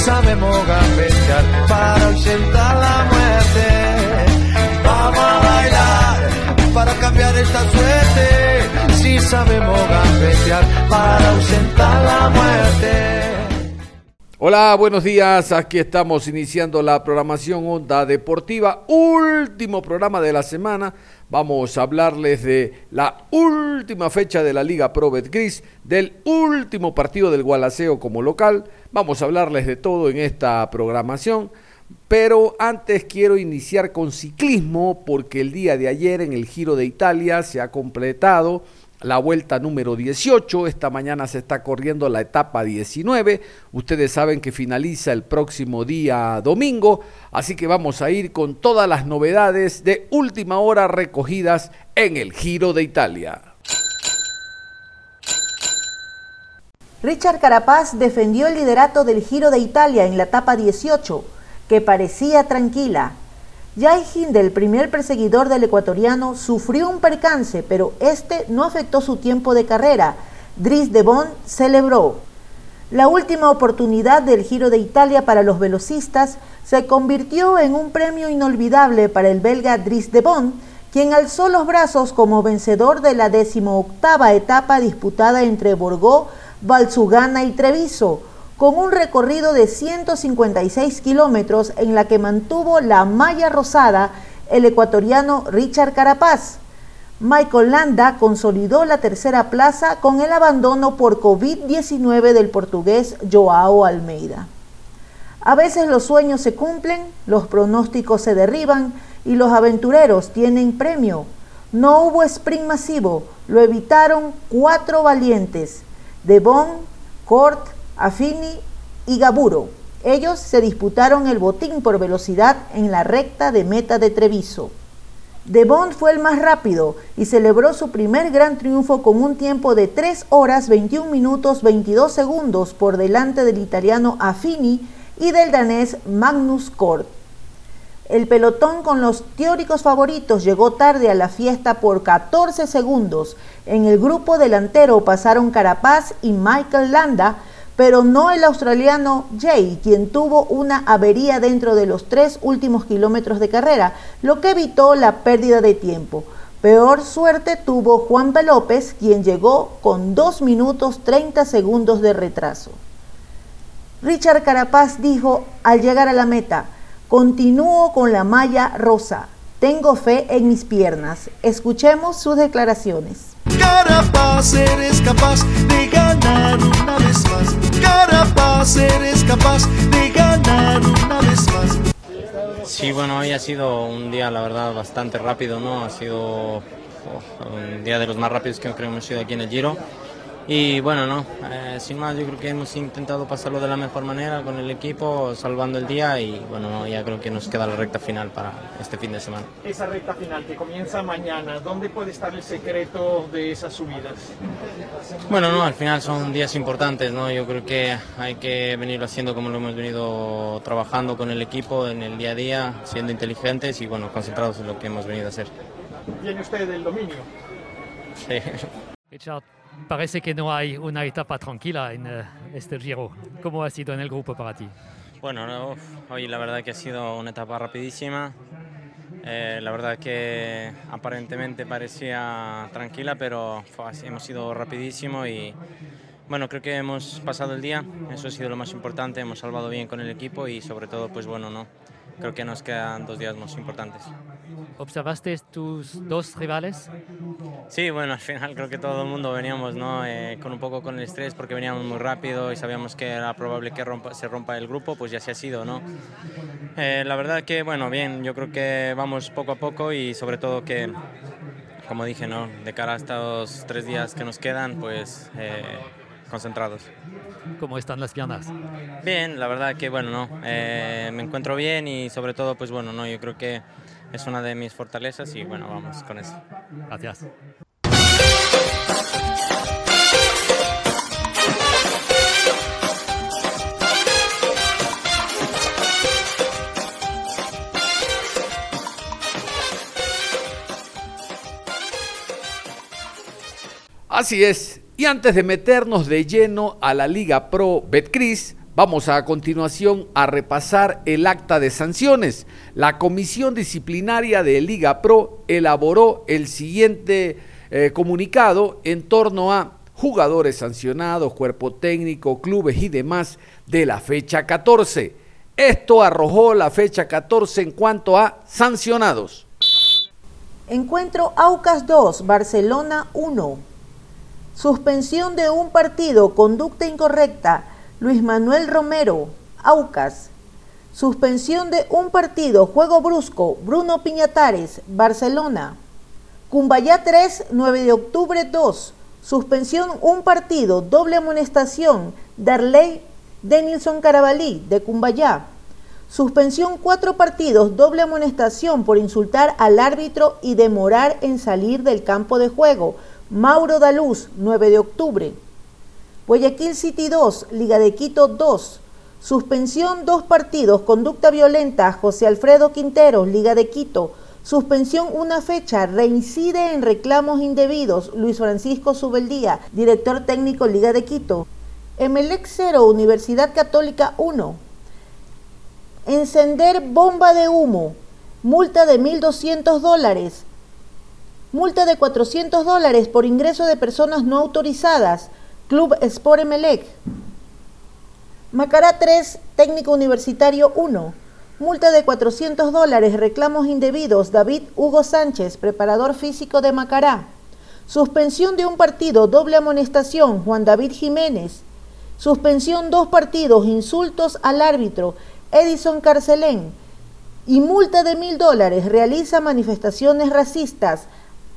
Sabemos gambetear para ausentar la muerte. Vamos a bailar para cambiar esta suerte. Si sabemos gambetear para ausentar la muerte. Hola, buenos días. Aquí estamos iniciando la programación Onda Deportiva, último programa de la semana. Vamos a hablarles de la última fecha de la Liga Pro Betcris, del último partido del Gualaceo como local. Vamos a hablarles de todo en esta programación. Pero antes quiero iniciar con ciclismo porque el día de ayer en el Giro de Italia se ha completado la vuelta número 18. Esta mañana se está corriendo la etapa 19. Ustedes saben que finaliza el próximo día domingo, así que vamos a ir con todas las novedades de última hora recogidas en el Giro de Italia. Richard Carapaz defendió el liderato del Giro de Italia en la etapa 18, que parecía tranquila. Jai Hindel, primer perseguidor del ecuatoriano, sufrió un percance, pero este no afectó su tiempo de carrera. Dries de Bon celebró. La última oportunidad del Giro de Italia para los velocistas se convirtió en un premio inolvidable para el belga Dries de Bon, quien alzó los brazos como vencedor de la decimoctava etapa disputada entre Borgó, Valsugana y Treviso, con un recorrido de 156 kilómetros en la que mantuvo la malla rosada el ecuatoriano Richard Carapaz. Michael Landa consolidó la tercera plaza con el abandono por COVID-19 del portugués Joao Almeida. A veces los sueños se cumplen, los pronósticos se derriban y los aventureros tienen premio. No hubo sprint masivo, lo evitaron cuatro valientes, Devon, Cort, Affini y Gaburo. Ellos se disputaron el botín por velocidad en la recta de meta de Treviso. De Bond fue el más rápido y celebró su primer gran triunfo con un tiempo de 3 horas 21 minutos 22 segundos por delante del italiano Affini y del danés Magnus Kort. El pelotón con los teóricos favoritos llegó tarde a la fiesta por 14 segundos. En el grupo delantero pasaron Carapaz y Michael Landa, pero no el australiano Jay, quien tuvo una avería dentro de los tres últimos kilómetros de carrera, lo que evitó la pérdida de tiempo. Peor suerte tuvo Juan P. López, quien llegó con 2 minutos 30 segundos de retraso. Richard Carapaz dijo al llegar a la meta, continúo con la malla rosa, tengo fe en mis piernas. Escuchemos sus declaraciones. Carapaz, eres capaz de ganar una vez más. Carapaz, eres capaz de ganar una vez más. Sí, bueno, hoy ha sido un día, la verdad, bastante rápido, ¿no? Ha sido oh, un día de los más rápidos que creo que hemos sido aquí en el Giro. Y bueno, no, eh, sin más, yo creo que hemos intentado pasarlo de la mejor manera con el equipo, salvando el día y bueno, ya creo que nos queda la recta final para este fin de semana. Esa recta final que comienza mañana, ¿dónde puede estar el secreto de esas subidas? Bueno, no, al final son días importantes, ¿no? Yo creo que hay que venirlo haciendo como lo hemos venido trabajando con el equipo en el día a día, siendo inteligentes y bueno, concentrados en lo que hemos venido a hacer. ¿Tiene usted el dominio? Sí. Parece que no hay una etapa tranquila en uh, este Giro. ¿Cómo ha sido en el grupo para ti? Bueno, no, hoy la verdad que ha sido una etapa rapidísima. Eh, la verdad que aparentemente parecía tranquila, pero fue, hemos sido rapidísimo y bueno, creo que hemos pasado el día, eso ha sido lo más importante, hemos salvado bien con el equipo y sobre todo, pues bueno, no, creo que nos quedan dos días más importantes. ¿Observaste tus dos rivales? Sí, bueno, al final creo que todo el mundo veníamos ¿no? Eh, con un poco con el estrés porque veníamos muy rápido y sabíamos que era probable que rompa, se rompa el grupo, pues ya se ha sido, ¿no? Eh, la verdad que, bueno, bien, yo creo que vamos poco a poco y sobre todo que, como dije, ¿no? De cara a estos tres días que nos quedan, pues eh, concentrados. ¿Cómo están las piernas? Bien, la verdad que, bueno, no, me encuentro bien y sobre todo, pues bueno, no, yo creo que es una de mis fortalezas y bueno, vamos con eso. Gracias. Así es. Y antes de meternos de lleno a la Liga Pro Betcris, Vamos a continuación a repasar el acta de sanciones. La Comisión Disciplinaria de Liga Pro elaboró el siguiente eh, comunicado en torno a jugadores sancionados, cuerpo técnico, clubes y demás de la fecha 14. Esto arrojó la fecha 14 en cuanto a sancionados. Encuentro Aucas 2, Barcelona 1. Suspensión de un partido, conducta incorrecta Luis Manuel Romero, Aucas. Suspensión de un partido, juego brusco, Bruno Piñatares, Barcelona. Cumbayá 3, 9 de octubre 2. Suspensión un partido, doble amonestación, Darley Denilson Carabalí, de Cumbayá. Suspensión cuatro partidos, doble amonestación por insultar al árbitro y demorar en salir del campo de juego. Mauro Daluz, 9 de octubre. Guayaquil City 2, Liga de Quito 2. Suspensión dos partidos, conducta violenta, José Alfredo Quinteros, Liga de Quito. Suspensión una fecha, reincide en reclamos indebidos, Luis Francisco Subeldía, director técnico Liga de Quito. Emelec 0, Universidad Católica 1. Encender bomba de humo, multa de 1.200 dólares. Multa de 400 dólares por ingreso de personas no autorizadas. Club Sport Emelec. Macará 3, técnico universitario 1. Multa de 400 dólares, reclamos indebidos. David Hugo Sánchez, preparador físico de Macará. Suspensión de un partido, doble amonestación. Juan David Jiménez. Suspensión dos partidos, insultos al árbitro. Edison Carcelén. Y multa de mil dólares, realiza manifestaciones racistas.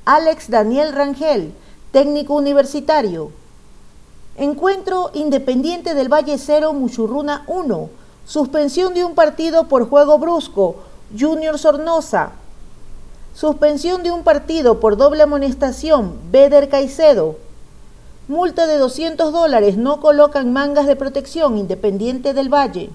Alex Daniel Rangel, técnico universitario. Encuentro Independiente del Valle Cero Muchurruna 1. Suspensión de un partido por juego brusco. Junior Sornosa. Suspensión de un partido por doble amonestación. Beder Caicedo. Multa de 200 dólares. No colocan mangas de protección. Independiente del Valle.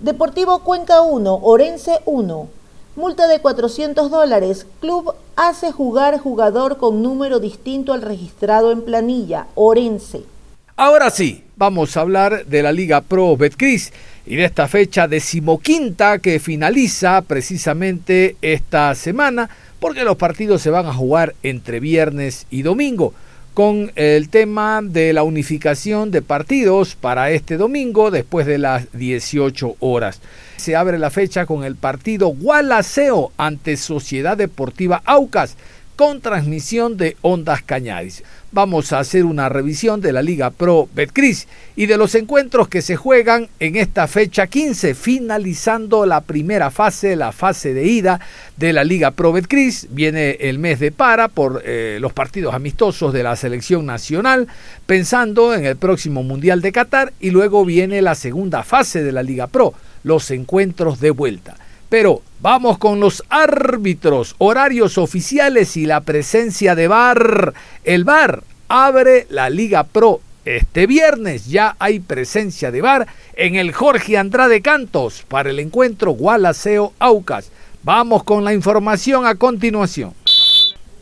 Deportivo Cuenca 1. Orense 1. Multa de 400 dólares. Club hace jugar jugador con número distinto al registrado en planilla. Orense. Ahora sí, vamos a hablar de la Liga Pro Betcris y de esta fecha decimoquinta que finaliza precisamente esta semana, porque los partidos se van a jugar entre viernes y domingo, con el tema de la unificación de partidos para este domingo después de las 18 horas. Se abre la fecha con el partido Gualaceo ante Sociedad Deportiva Aucas con transmisión de Ondas Cañaris vamos a hacer una revisión de la Liga Pro Betcris y de los encuentros que se juegan en esta fecha 15, finalizando la primera fase, la fase de ida de la Liga Pro Betcris. Viene el mes de para por eh, los partidos amistosos de la selección nacional, pensando en el próximo Mundial de Qatar y luego viene la segunda fase de la Liga Pro, los encuentros de vuelta. Pero vamos con los árbitros, horarios oficiales y la presencia de VAR. El VAR abre la Liga Pro. Este viernes ya hay presencia de VAR en el Jorge Andrade Cantos para el encuentro Gualaceo Aucas. Vamos con la información a continuación.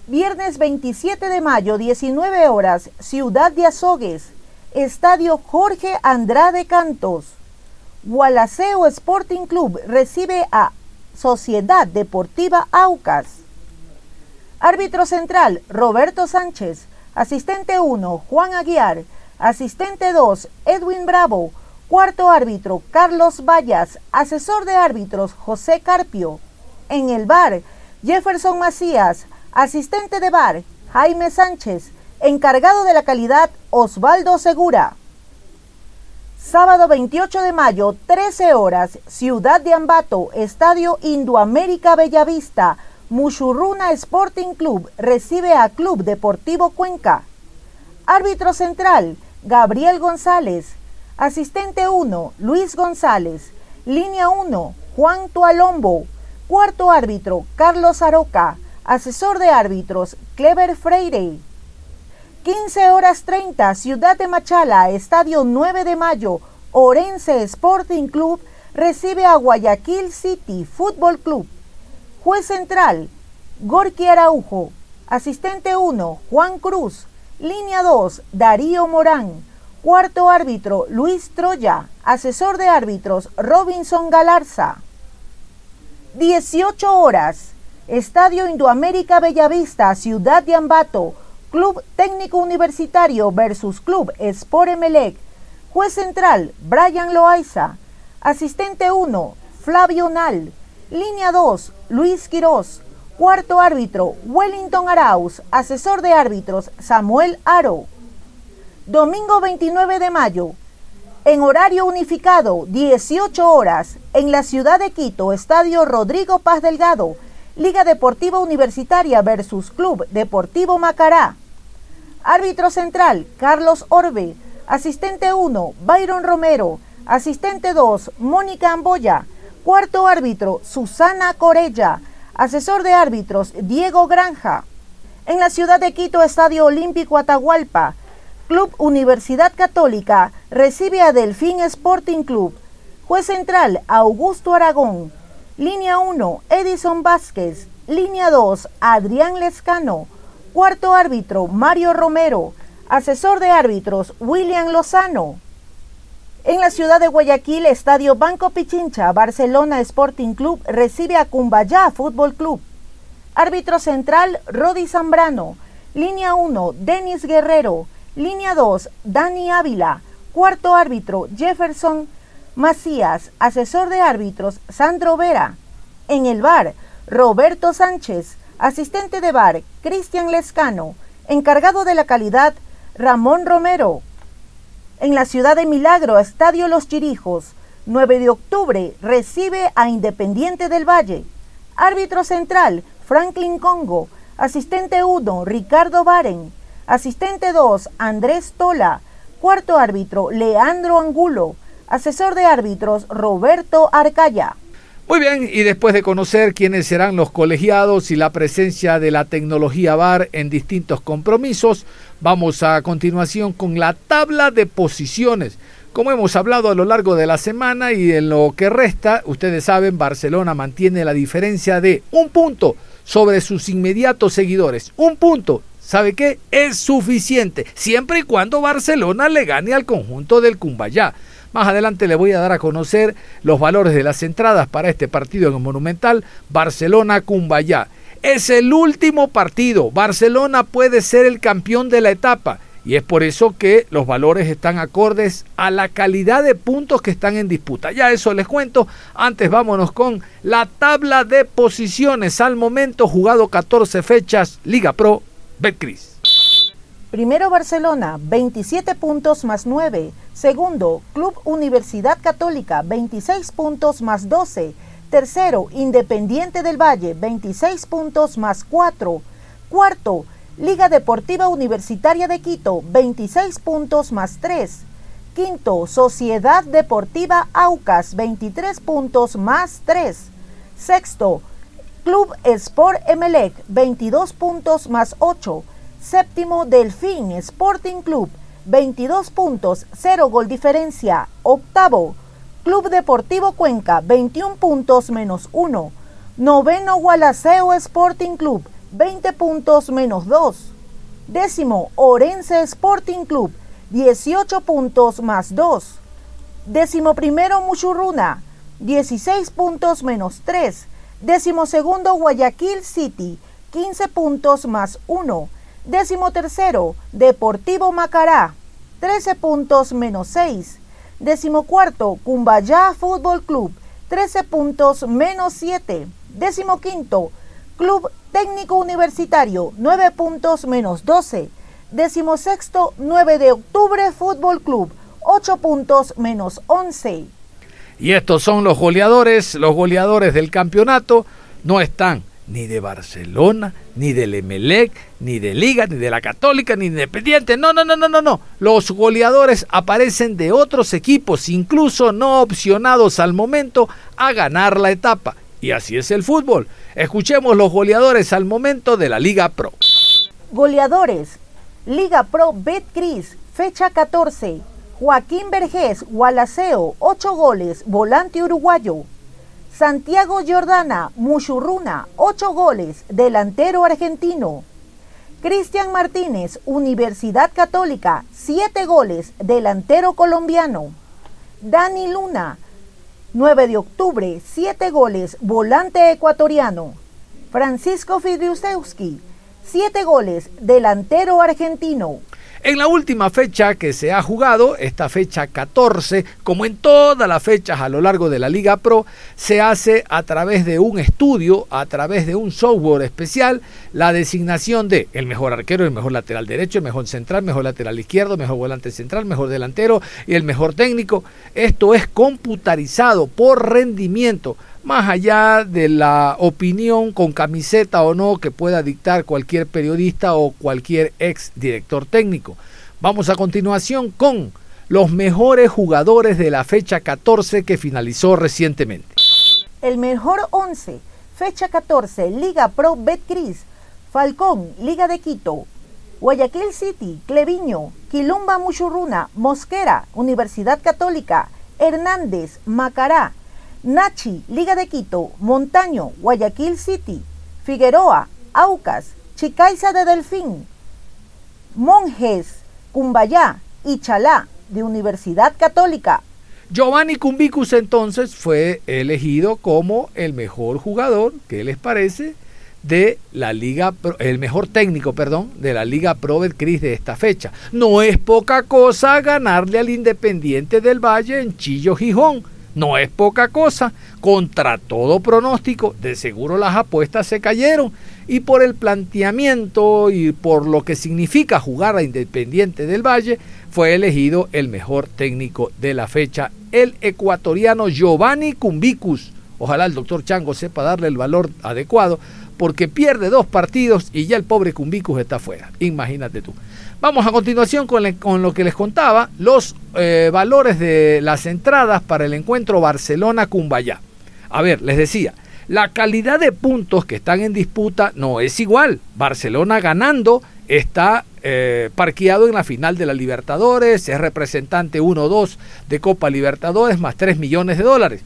Viernes 27 de mayo, 19 horas, Ciudad de Azogues, Estadio Jorge Andrade Cantos. Gualaceo Sporting Club recibe a Sociedad Deportiva Aucas. Árbitro central, Roberto Sánchez. Asistente 1, Juan Aguiar. Asistente 2, Edwin Bravo. Cuarto árbitro, Carlos Vallas. Asesor de árbitros, José Carpio. En el bar, Jefferson Macías, asistente de bar, Jaime Sánchez, encargado de la calidad, Osvaldo Segura. Sábado 28 de mayo, 13 horas, Ciudad de Ambato, Estadio Indoamérica Bellavista, Mushurruna Sporting Club recibe a Club Deportivo Cuenca. Árbitro central, Gabriel González. Asistente 1, Luis González. Línea 1, Juan Tualombo. Cuarto árbitro, Carlos Aroca. Asesor de árbitros, Clever Freire. 15 horas 30, Ciudad de Machala, Estadio 9 de Mayo, Orense Sporting Club recibe a Guayaquil City Fútbol Club. Juez central, Gorky Araujo. Asistente 1, Juan Cruz. Línea 2, Darío Morán. Cuarto árbitro, Luis Troya. Asesor de árbitros, Robinson Galarza. 18 horas. Estadio Indoamérica Bellavista, Ciudad de Ambato. Club Técnico Universitario versus Club Sport Emelec. Juez central, Brian Loaiza. Asistente 1, Flavio Nal. Línea 2, Luis Quirós. Cuarto árbitro, Wellington Arauz. Asesor de árbitros, Samuel Aro. Domingo 29 de mayo. En horario unificado, 18 horas, en la ciudad de Quito, Estadio Rodrigo Paz Delgado, Liga Deportiva Universitaria versus Club Deportivo Macará. Árbitro central, Carlos Orbe. Asistente 1, Byron Romero. Asistente 2, Mónica Amboya. Cuarto árbitro, Susana Corella. Asesor de árbitros, Diego Granja. En la ciudad de Quito, Estadio Olímpico Atahualpa. Club Universidad Católica recibe a Delfín Sporting Club. Juez central, Augusto Aragón. Línea 1, Edison Vázquez. Línea 2, Adrián Lescano. Cuarto árbitro, Mario Romero. Asesor de árbitros, William Lozano. En la ciudad de Guayaquil, Estadio Banco Pichincha, Barcelona Sporting Club recibe a Cumbayá Fútbol Club. Árbitro central, Rodi Zambrano. Línea 1, Denis Guerrero. Línea 2, Dani Ávila. Cuarto árbitro, Jefferson Macías. Asesor de árbitros, Sandro Vera. En el bar, Roberto Sánchez. Asistente de bar, Cristian Lescano. Encargado de la calidad, Ramón Romero. En la ciudad de Milagro, Estadio Los Chirijos, 9 de octubre, recibe a Independiente del Valle. Árbitro central, Franklin Congo. Asistente 1, Ricardo Baren. Asistente 2, Andrés Tola. Cuarto árbitro, Leandro Angulo. Asesor de árbitros, Roberto Arcaya. Muy bien, y después de conocer quiénes serán los colegiados y la presencia de la tecnología VAR en distintos compromisos, vamos a continuación con la tabla de posiciones. Como hemos hablado a lo largo de la semana y en lo que resta, ustedes saben, Barcelona mantiene la diferencia de un punto sobre sus inmediatos seguidores. Un punto, ¿sabe qué? Es suficiente, siempre y cuando Barcelona le gane al conjunto del Cumbayá. Más adelante le voy a dar a conocer los valores de las entradas para este partido en el Monumental Barcelona-Cumbayá. Es el último partido. Barcelona puede ser el campeón de la etapa. Y es por eso que los valores están acordes a la calidad de puntos que están en disputa. Ya eso les cuento. Antes vámonos con la tabla de posiciones. Al momento jugado 14 fechas, Liga Pro, Betcris. Primero Barcelona, 27 puntos más 9. Segundo, Club Universidad Católica, 26 puntos más 12. Tercero, Independiente del Valle, 26 puntos más 4. Cuarto, Liga Deportiva Universitaria de Quito, 26 puntos más 3. Quinto, Sociedad Deportiva Aucas, 23 puntos más 3. Sexto, Club Sport Emelec, 22 puntos más 8. Séptimo, Delfín Sporting Club, 22 puntos, 0 gol diferencia. Octavo, Club Deportivo Cuenca, 21 puntos menos 1. Noveno, Gualaceo Sporting Club, 20 puntos menos 2. Décimo, Orense Sporting Club, 18 puntos más 2. Décimo primero, Muchurruna, 16 puntos menos 3. Décimo segundo, Guayaquil City, 15 puntos más 1. Décimo tercero, Deportivo Macará, 13 puntos menos 6. Décimo cuarto, Cumbayá Fútbol Club, 13 puntos menos 7. Décimo quinto, Club Técnico Universitario, 9 puntos menos 12. Decimosexto, 9 de octubre, Fútbol Club, 8 puntos menos 11. Y estos son los goleadores, los goleadores del campeonato. No están ni de Barcelona, ni del Emelec, ni de Liga, ni de la Católica, ni de Independiente. No, no, no, no, no, no. Los goleadores aparecen de otros equipos, incluso no opcionados al momento a ganar la etapa. Y así es el fútbol. Escuchemos los goleadores al momento de la Liga Pro. Goleadores. Liga Pro Betcris, fecha 14. Joaquín Vergés, Gualaceo, 8 goles, volante uruguayo. Santiago Jordana, Muchurruna, 8 goles, delantero argentino. Cristian Martínez, Universidad Católica, 7 goles, delantero colombiano. Dani Luna, 9 de octubre, 7 goles, volante ecuatoriano. Francisco Fidriusewski, 7 goles, delantero argentino. En la última fecha que se ha jugado, esta fecha 14, como en todas las fechas a lo largo de la Liga Pro, se hace a través de un estudio, a través de un software especial, la designación de el mejor arquero, el mejor lateral derecho, el mejor central, mejor lateral izquierdo, mejor volante central, mejor delantero y el mejor técnico. Esto es computarizado por rendimiento más allá de la opinión con camiseta o no que pueda dictar cualquier periodista o cualquier ex director técnico. Vamos a continuación con los mejores jugadores de la fecha 14 que finalizó recientemente. El mejor 11, fecha 14, Liga Pro Betcris, Falcón, Liga de Quito, Guayaquil City, Cleviño, Quilumba Muchurruna, Mosquera, Universidad Católica, Hernández, Macará, Nachi, Liga de Quito, Montaño, Guayaquil City, Figueroa, Aucas, Chicaiza de Delfín, Monjes, Cumbayá y Chalá, de Universidad Católica. Giovanni Cumbicus entonces fue elegido como el mejor jugador, ¿qué les parece? de la Liga, el mejor técnico, perdón, de la Liga Pro Cris de esta fecha. No es poca cosa ganarle al Independiente del Valle en Chillo Gijón. No es poca cosa. Contra todo pronóstico, de seguro las apuestas se cayeron. Y por el planteamiento y por lo que significa jugar a Independiente del Valle, fue elegido el mejor técnico de la fecha, el ecuatoriano Giovanni Cumbicus. Ojalá el doctor Chango sepa darle el valor adecuado, porque pierde dos partidos y ya el pobre Cumbicus está fuera. Imagínate tú. Vamos a continuación con, lo que les contaba, los eh, valores de las entradas para el encuentro Barcelona-Cumbayá. A ver, les decía, la calidad de puntos que están en disputa no es igual. Barcelona ganando está eh, parqueado en la final de la Libertadores, es representante 1-2 de Copa Libertadores más 3 millones de dólares.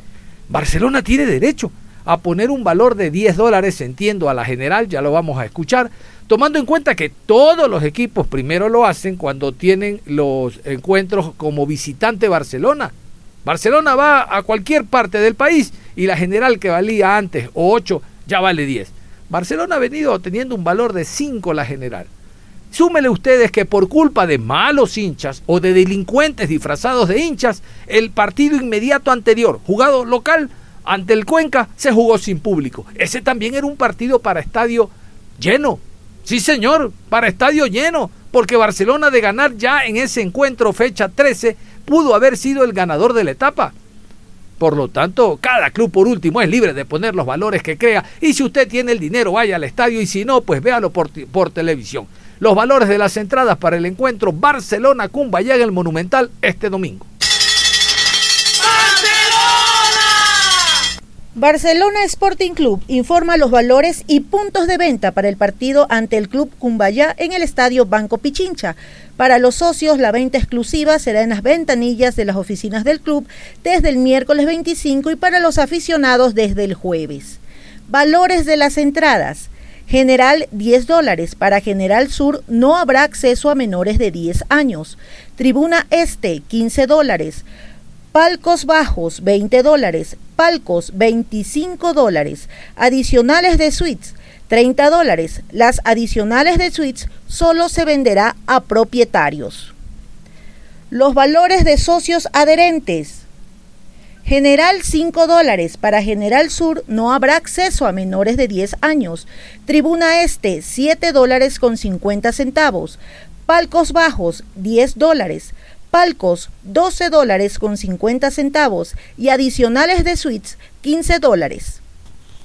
Barcelona tiene derecho a poner un valor de 10 dólares, entiendo a la general, ya lo vamos a escuchar, tomando en cuenta que todos los equipos primero lo hacen cuando tienen los encuentros como visitante Barcelona. Barcelona va a cualquier parte del país y la general que valía antes 8 ya vale 10. Barcelona ha venido teniendo un valor de 5 la general. Súmele ustedes que por culpa de malos hinchas o de delincuentes disfrazados de hinchas, el partido inmediato anterior, jugado local ante el Cuenca, se jugó sin público. Ese también era un partido para estadio lleno, Sí, señor, para estadio lleno, porque Barcelona de ganar ya en ese encuentro fecha 13 pudo haber sido el ganador de la etapa. Por lo tanto, cada club por último es libre de poner los valores que crea y si usted tiene el dinero vaya al estadio y si no, pues véalo por, por televisión. Los valores de las entradas para el encuentro Barcelona-Cumbaya en el Monumental este domingo. Barcelona Sporting Club informa los valores y puntos de venta para el partido ante el Club Cumbayá en el Estadio Banco Pichincha. Para los socios, la venta exclusiva será en las ventanillas de las oficinas del club desde el miércoles 25 y para los aficionados desde el jueves. Valores de las entradas. General 10 dólares. Para General Sur no habrá acceso a menores de 10 años. Tribuna Este 15 dólares. Palcos bajos, 20 dólares. Palcos, 25 dólares. Adicionales de suites, 30 dólares. Las adicionales de suites solo se venderá a propietarios. Los valores de socios adherentes. General 5 dólares. Para General Sur no habrá acceso a menores de 10 años. Tribuna Este 7 dólares con 50 centavos. Palcos Bajos 10 dólares. Palcos 12 dólares con 50 centavos y adicionales de suites 15 dólares.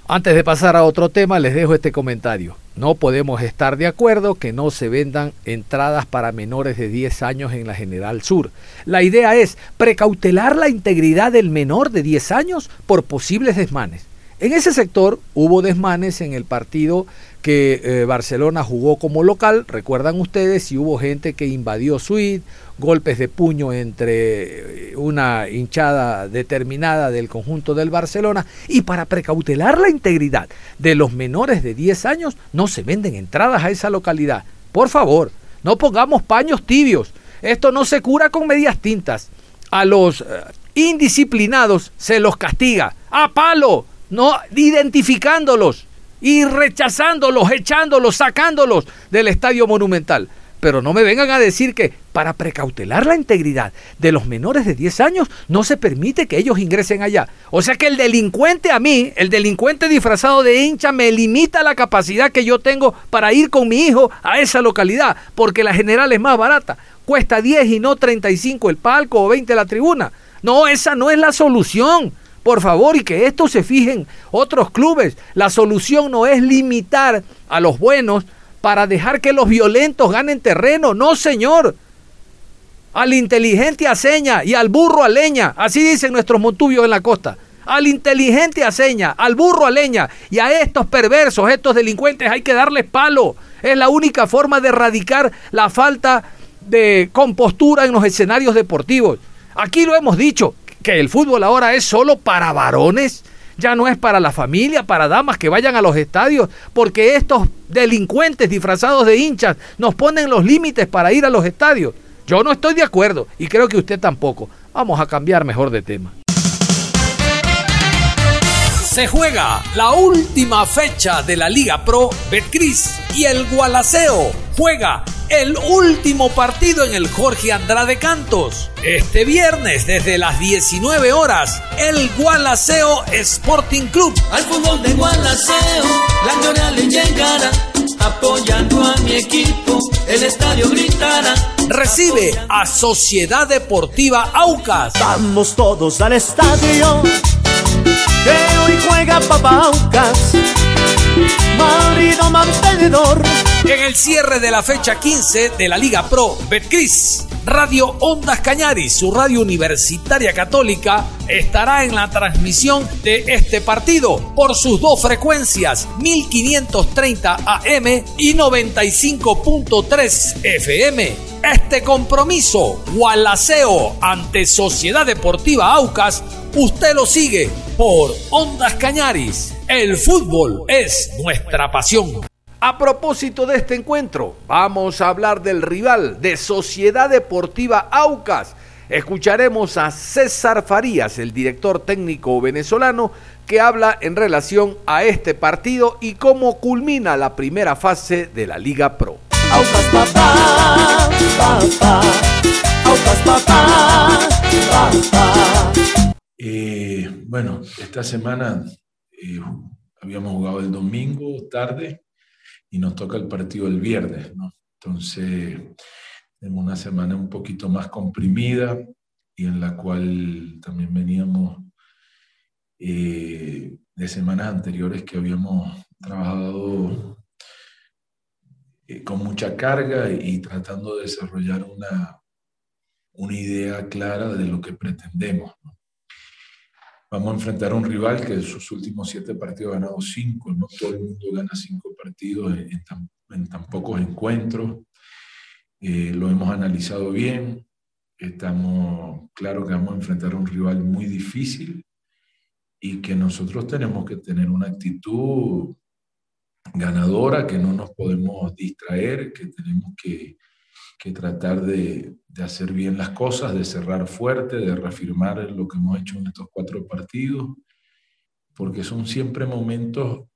Antes de pasar a otro tema, les dejo este comentario. No podemos estar de acuerdo que no se vendan entradas para menores de 10 años en la General Sur. La idea es precautelar la integridad del menor de 10 años por posibles desmanes. En ese sector hubo desmanes en el partido que eh, Barcelona jugó como local, recuerdan ustedes, y hubo gente que invadió suite, golpes de puño entre eh, una hinchada determinada del conjunto del Barcelona, y para precautelar la integridad de los menores de 10 años, no se venden entradas a esa localidad. Por favor, no pongamos paños tibios. Esto no se cura con medias tintas. A los eh, indisciplinados se los castiga. A palo, no identificándolos y rechazándolos, echándolos, sacándolos del estadio monumental. Pero no me vengan a decir que para precautelar la integridad de los menores de 10 años no se permite que ellos ingresen allá. O sea que el delincuente a mí, el delincuente disfrazado de hincha, me limita la capacidad que yo tengo para ir con mi hijo a esa localidad, porque la general es más barata. Cuesta 10 y no 35 el palco o 20 la tribuna. No, esa no es la solución. Por favor, y que esto se fijen otros clubes. La solución no es limitar a los buenos para dejar que los violentos ganen terreno. No, señor. Al inteligente a seña y al burro a leña. Así dicen nuestros montubios en la costa. Al inteligente a seña, al burro a leña. Y a estos perversos, estos delincuentes hay que darles palo. Es la única forma de erradicar la falta de compostura en los escenarios deportivos. Aquí lo hemos dicho, que el fútbol ahora es solo para varones, ya no es para la familia, para damas que vayan a los estadios, porque estos delincuentes disfrazados de hinchas nos ponen los límites para ir a los estadios. Yo no estoy de acuerdo y creo que usted tampoco. Vamos a cambiar mejor de tema. Se juega la última fecha de la Liga Pro Betcris y el Gualaceo juega el último partido en el Jorge Andrade Cantos. Este viernes desde las 19 horas, el Gualaceo Sporting Club. Al fútbol de Gualaceo, la gloria le llegará. Apoyando a mi equipo, el estadio gritará. Recibe a Sociedad Deportiva Aucas. Vamos todos al estadio, hoy juega Papá Aucas. Marido mantenedor en el cierre de la fecha 15 de la Liga Pro Betcris. Radio Ondas Cañaris, su radio universitaria católica, estará en la transmisión de este partido por sus dos frecuencias, 1530 AM y 95.3 FM. Este compromiso, Gualaceo ante Sociedad Deportiva Aucas, usted lo sigue por Ondas Cañaris. El fútbol es nuestra pasión. A propósito de este encuentro, vamos a hablar del rival de Sociedad Deportiva Aucas. Escucharemos a César Farías, el director técnico venezolano, que habla en relación a este partido y cómo culmina la primera fase de la Liga Pro. Aucas papá, papá, Aucas papá, papá. Eh, bueno, esta semana eh, habíamos jugado el domingo tarde y nos toca el partido el viernes. Entonces, tenemos una semana un poquito más comprimida y en la cual también veníamos eh, de semanas anteriores que habíamos trabajado eh, con mucha carga y, tratando de desarrollar una, una idea clara de lo que pretendemos. Vamos a enfrentar a un rival que en sus últimos siete partidos ha ganado cinco. No todo el mundo gana cinco partidos en, tan, pocos encuentros. Eh, lo hemos analizado bien. Estamos claro que vamos a enfrentar a un rival muy difícil y que nosotros tenemos que tener una actitud ganadora, que no nos podemos distraer, que tenemos que que tratar de, de, hacer bien las cosas, de cerrar fuerte, de reafirmar lo que hemos hecho en estos cuatro partidos, porque son siempre momentos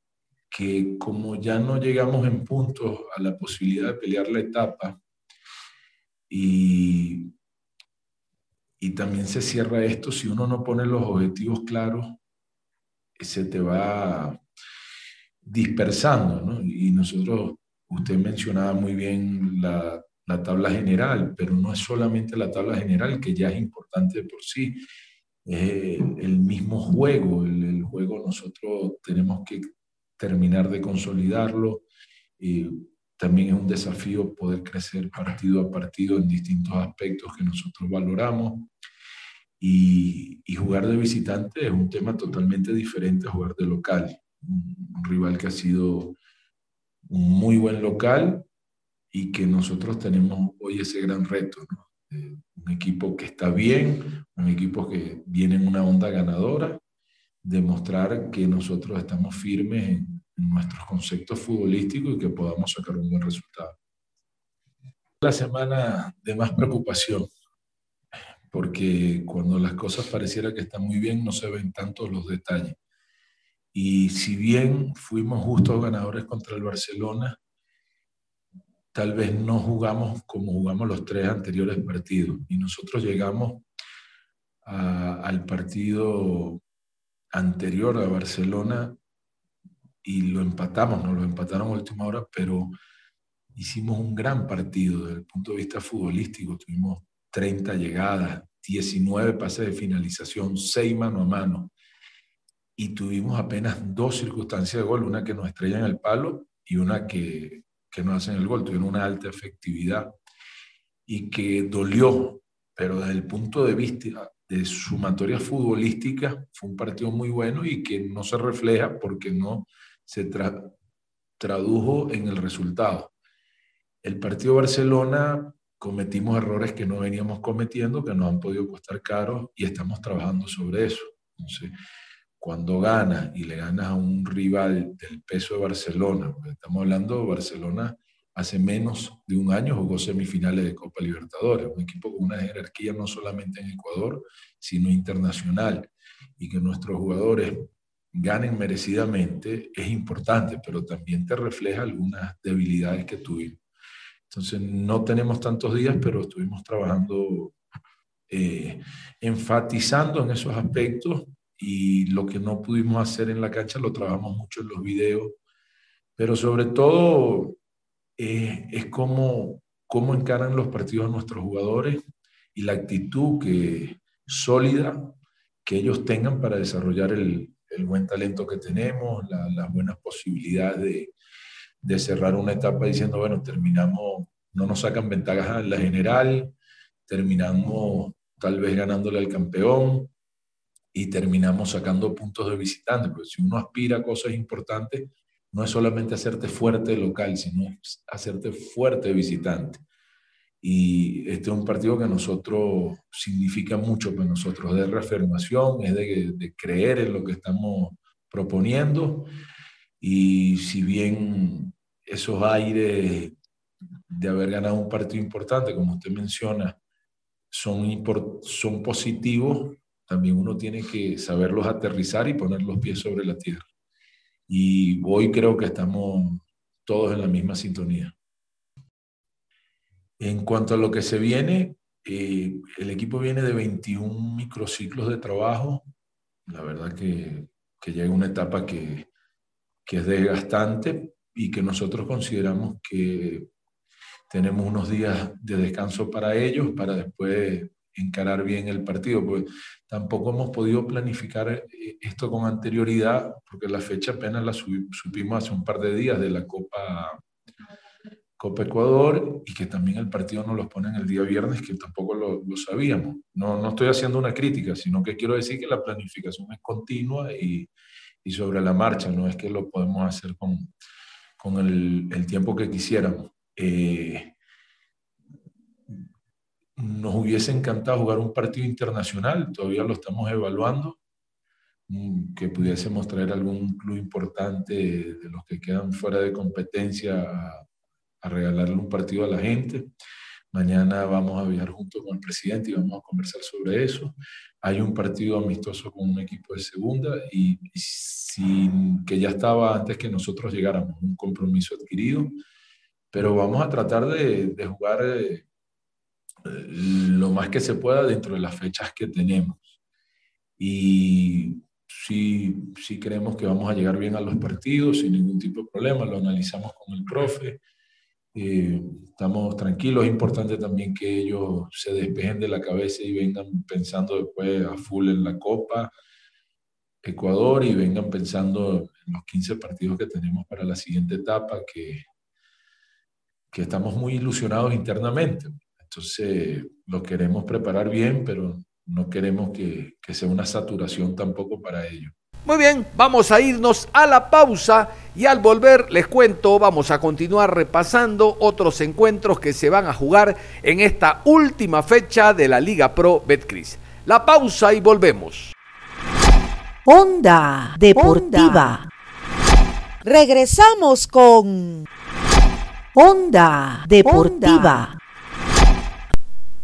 que como ya no llegamos en puntos a la posibilidad de pelear la etapa y y también se cierra esto, si uno no pone los objetivos claros, se te va dispersando, ¿no? Y nosotros, usted mencionaba muy bien la, la tabla general, pero no es solamente la tabla general, que ya es importante por sí, es el mismo juego, el, el juego nosotros tenemos que terminar de consolidarlo. Y también es un desafío poder crecer partido a partido en distintos aspectos que nosotros valoramos. Y, y, jugar de visitante es un tema totalmente diferente a jugar de local. Un rival que ha sido un muy buen local y que nosotros tenemos hoy ese gran reto. ¿no? Eh, un equipo que está bien, un equipo que viene en una onda ganadora, demostrar que nosotros estamos firmes en, en nuestros conceptos futbolísticos y que podamos sacar un buen resultado. La semana de más preocupación, porque cuando las cosas pareciera que están muy bien, no se ven tantos los detalles. Y si bien fuimos justos ganadores contra el Barcelona, tal vez no jugamos como jugamos los tres anteriores partidos. Y nosotros llegamos al partido anterior a Barcelona y lo empatamos, nos lo empataron a última hora, pero hicimos un gran partido desde el punto de vista futbolístico. Tuvimos 30 llegadas, 19 pases de finalización, 6 mano a mano. Y tuvimos apenas dos circunstancias de gol, una que nos estrella en el palo y una que, que nos hacen el gol. Tuvieron una alta efectividad y que dolió, pero desde el punto de vista de sumatoria futbolística fue un partido muy bueno y que no se refleja porque no se tra tradujo en el resultado. El partido Barcelona cometimos errores que no veníamos cometiendo, que nos han podido costar caros y estamos trabajando sobre eso. Entonces, cuando ganas y le ganas a un rival del peso de Barcelona, estamos hablando de Barcelona hace menos de un año jugó semifinales de Copa Libertadores, un equipo con una jerarquía no solamente en Ecuador, sino internacional, y que nuestros jugadores ganen merecidamente es importante, pero también te refleja algunas debilidades que tuvimos. Entonces, no tenemos tantos días, pero estuvimos trabajando, eh, enfatizando en esos aspectos y lo que no pudimos hacer en la cancha lo trabajamos mucho en los videos, pero sobre todo eh, es cómo, cómo encaran los partidos nuestros jugadores y la actitud que, sólida que ellos tengan para desarrollar el, buen talento que tenemos, la, las buenas posibilidades de, de, cerrar una etapa diciendo, bueno, terminamos, no nos sacan ventajas en la general, terminamos tal vez ganándole al campeón y terminamos sacando puntos de visitante, porque si uno aspira a cosas importantes, no es solamente hacerte fuerte local, sino hacerte fuerte visitante. Y este es un partido que a nosotros significa mucho para nosotros, de reafirmación, es de, de creer en lo que estamos proponiendo. Y si bien esos aires de haber ganado un partido importante, como usted menciona, son, son positivos, también uno tiene que saberlos aterrizar y poner los pies sobre la tierra. Y hoy creo que estamos todos en la misma sintonía. En cuanto a lo que se viene, eh, el equipo viene de 21 microciclos de trabajo. La verdad que, que llega una etapa que, que es desgastante y que nosotros consideramos que tenemos unos días de descanso para ellos, para después encarar bien el partido, pues tampoco hemos podido planificar eh, esto con anterioridad, porque la fecha apenas la supimos hace un par de días de la Copa Copa Ecuador y que también el partido nos los ponen el día viernes, que tampoco lo, lo, sabíamos. No, no estoy haciendo una crítica, sino que quiero decir que la planificación es continua y, y sobre la marcha, no es que lo podemos hacer con, con el, el, tiempo que quisiéramos. Eh, nos hubiese encantado jugar un partido internacional, todavía lo estamos evaluando, mm, que pudiésemos traer algún club importante de los que quedan fuera de competencia a regalarle un partido a la gente. Mañana vamos a viajar junto con el presidente y vamos a conversar sobre eso. Hay un partido amistoso con un equipo de segunda y, sin, que ya estaba antes que nosotros llegáramos, un compromiso adquirido, pero vamos a tratar de, de jugar eh, lo más que se pueda dentro de las fechas que tenemos. Y sí, sí creemos que vamos a llegar bien a los partidos sin ningún tipo de problema, lo analizamos con el profe, eh, estamos tranquilos, es importante también que ellos se despejen de la cabeza y vengan pensando después a full en la Copa Ecuador y vengan pensando en los 15 partidos que tenemos para la siguiente etapa, que, que estamos muy ilusionados internamente. Entonces, lo queremos preparar bien, pero no queremos que, que sea una saturación tampoco para ellos. Muy bien, vamos a irnos a la pausa y al volver les cuento, vamos a continuar repasando otros encuentros que se van a jugar en esta última fecha de la Liga Pro Betcris. La pausa y volvemos. Onda Deportiva. Regresamos con Onda Deportiva.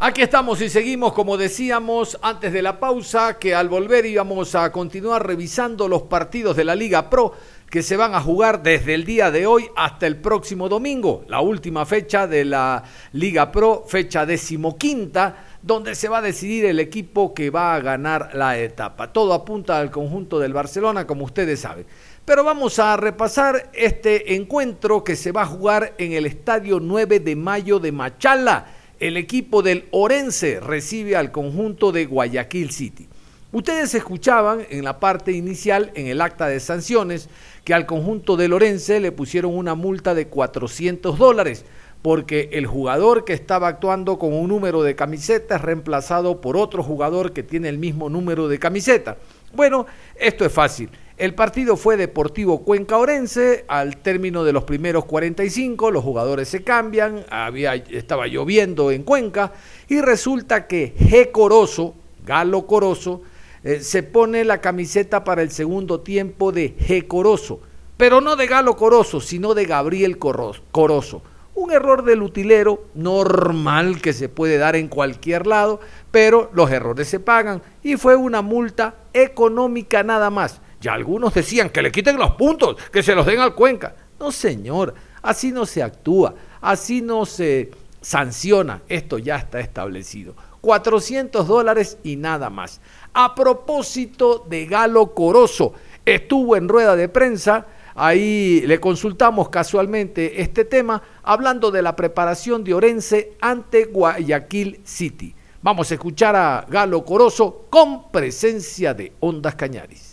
Aquí estamos y seguimos, como decíamos antes de la pausa, que al volver íbamos a continuar revisando los partidos de la Liga Pro que se van a jugar desde el día de hoy hasta el próximo domingo, la última fecha de la Liga Pro, fecha decimoquinta, donde se va a decidir el equipo que va a ganar la etapa. Todo apunta al conjunto del Barcelona, como ustedes saben. Pero vamos a repasar este encuentro que se va a jugar en el Estadio 9 de Mayo de Machala el equipo del Orense recibe al conjunto de Guayaquil City. Ustedes escuchaban en la parte inicial, en el acta de sanciones, que al conjunto del Orense le pusieron una multa de 400 dólares porque el jugador que estaba actuando con un número de camiseta es reemplazado por otro jugador que tiene el mismo número de camiseta. Bueno, esto es fácil. El partido fue Deportivo Cuenca Orense. Al término de los primeros 45, los jugadores se cambian. Había, estaba lloviendo en Cuenca. Y resulta que G. Corozo, Galo Corozo, eh, se pone la camiseta para el segundo tiempo de G. Corozo. Pero no de Galo Corozo, sino de Gabriel Corozo. Un error del utilero normal que se puede dar en cualquier lado, pero los errores se pagan y fue una multa económica nada más. Ya algunos decían que le quiten los puntos, que se los den al Cuenca. No, señor, así no se actúa, así no se sanciona. Esto ya está establecido. 400 dólares y nada más. A propósito de Galo Corozo, estuvo en rueda de prensa, ahí le consultamos casualmente este tema, hablando de la preparación de Orense ante Guayaquil City. Vamos a escuchar a Galo Corozo con presencia de Ondas Cañaris.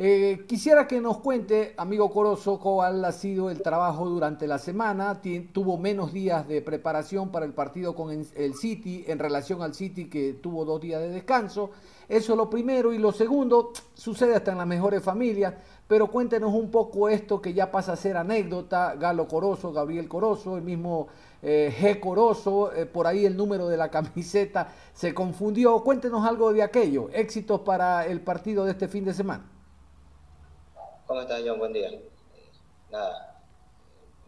Eh, quisiera que nos cuente, amigo Corozo, cuál ha sido el trabajo durante la semana. tuvo menos días de preparación para el partido con el City en relación al City que tuvo dos días de descanso. Eso es lo primero. Y lo segundo, sucede hasta en las mejores familias. Pero cuéntenos un poco esto que ya pasa a ser anécdota. Galo Corozo, Gabriel Corozo, el mismo eh, G. Corozo, eh, por ahí el número de la camiseta se confundió. Cuéntenos algo de aquello. Éxitos para el partido de este fin de semana. ¿Cómo estás, John? Buen día. nada,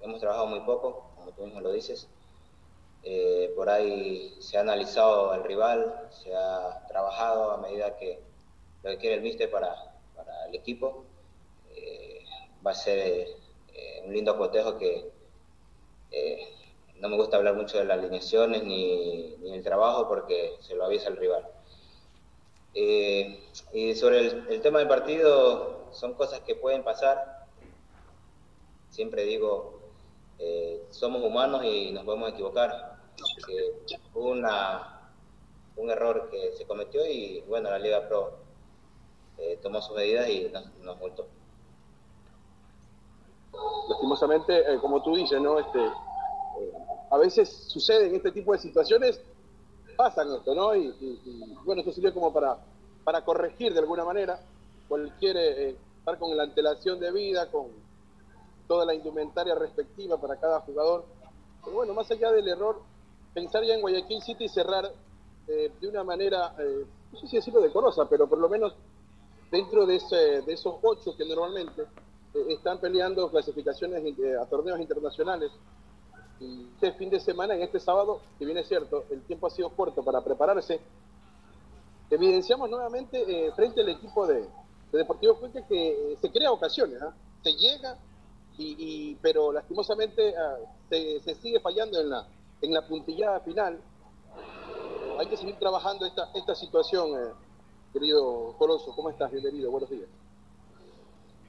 hemos trabajado muy poco, como tú mismo lo dices. Eh, por ahí se ha analizado el rival, se ha trabajado a medida que lo que quiere el míster para, para el equipo. va a ser un lindo cotejo que no me gusta hablar mucho de las alineaciones ni, ni el trabajo porque se lo avisa el rival. Eh, y sobre el, tema del partido, son cosas que pueden pasar. Siempre digo, eh, somos humanos y nos podemos equivocar. hubo una, un error que se cometió y bueno, la Liga Pro eh, tomó sus medidas y nos, nos multó. Lastimosamente, como tú dices, ¿no? Este, a veces suceden este tipo de situaciones, pasan esto, ¿no? Y, bueno, esto sería como para, para corregir de alguna manera. Cualquier eh, estar con la antelación de vida, con toda la indumentaria respectiva para cada jugador. Pero bueno, más allá del error, pensar ya en Guayaquil City y cerrar eh, de una manera, eh, no sé si decirlo decorosa, pero por lo menos dentro de, ese, de esos ocho que normalmente están peleando clasificaciones a torneos internacionales este fin de semana, en este sábado, si bien es cierto, el tiempo ha sido corto para prepararse, evidenciamos nuevamente eh, frente al equipo de, Deportivo Cuenca que eh, se crea ocasiones, ¿ah? se llega y, pero lastimosamente ah, se, sigue fallando en la, en la puntillada final. Hay que seguir trabajando esta, esta situación, eh, querido Coloso. ¿Cómo estás? Bienvenido, buenos días.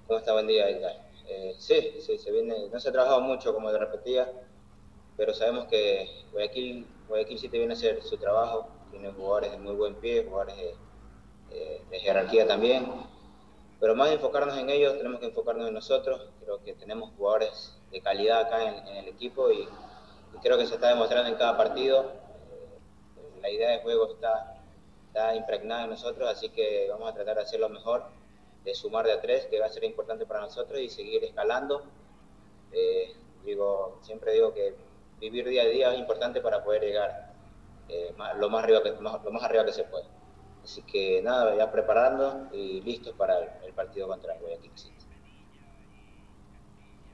¿Cómo está? Buen día, Edgar. Eh, sí, sí, se viene, no se ha trabajado mucho, como te repetía, pero sabemos que Guayaquil, Guayaquil City viene a hacer su trabajo, tiene jugadores de muy buen pie, jugadores de, eh, de jerarquía también pero más enfocarnos en ellos, tenemos que enfocarnos en nosotros. Creo que tenemos jugadores de calidad acá en, el equipo y, creo que se está demostrando en cada partido. Eh, la idea de juego está, impregnada en nosotros, así que vamos a tratar de hacerlo mejor, de sumar de a tres, que va a ser importante para nosotros, y seguir escalando. Eh, digo, siempre digo que vivir día a día es importante para poder llegar eh, lo, más arriba lo más arriba que se puede. Así que nada, ya preparando y listos para el, partido contra el Guayaquil City.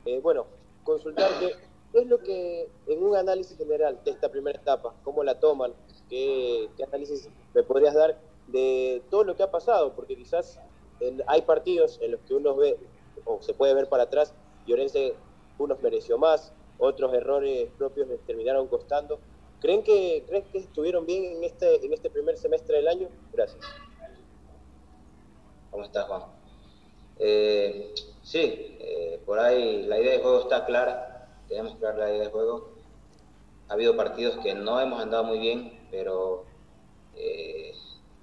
Eh, bueno, consultarte, ¿qué es lo que en un análisis general de esta primera etapa, cómo la toman? ¿Qué, análisis me podrías dar de todo lo que ha pasado? Porque quizás hay partidos en los que uno ve o se puede ver para atrás y Orense unos mereció más, otros errores propios les terminaron costando. ¿Creen que, ¿Creen que estuvieron bien en este, en este primer semestre del año? Gracias. ¿Cómo estás, Juan? Eh, sí, eh, por ahí la idea de juego está clara, tenemos clara la idea de juego. Ha habido partidos que no hemos andado muy bien, pero eh,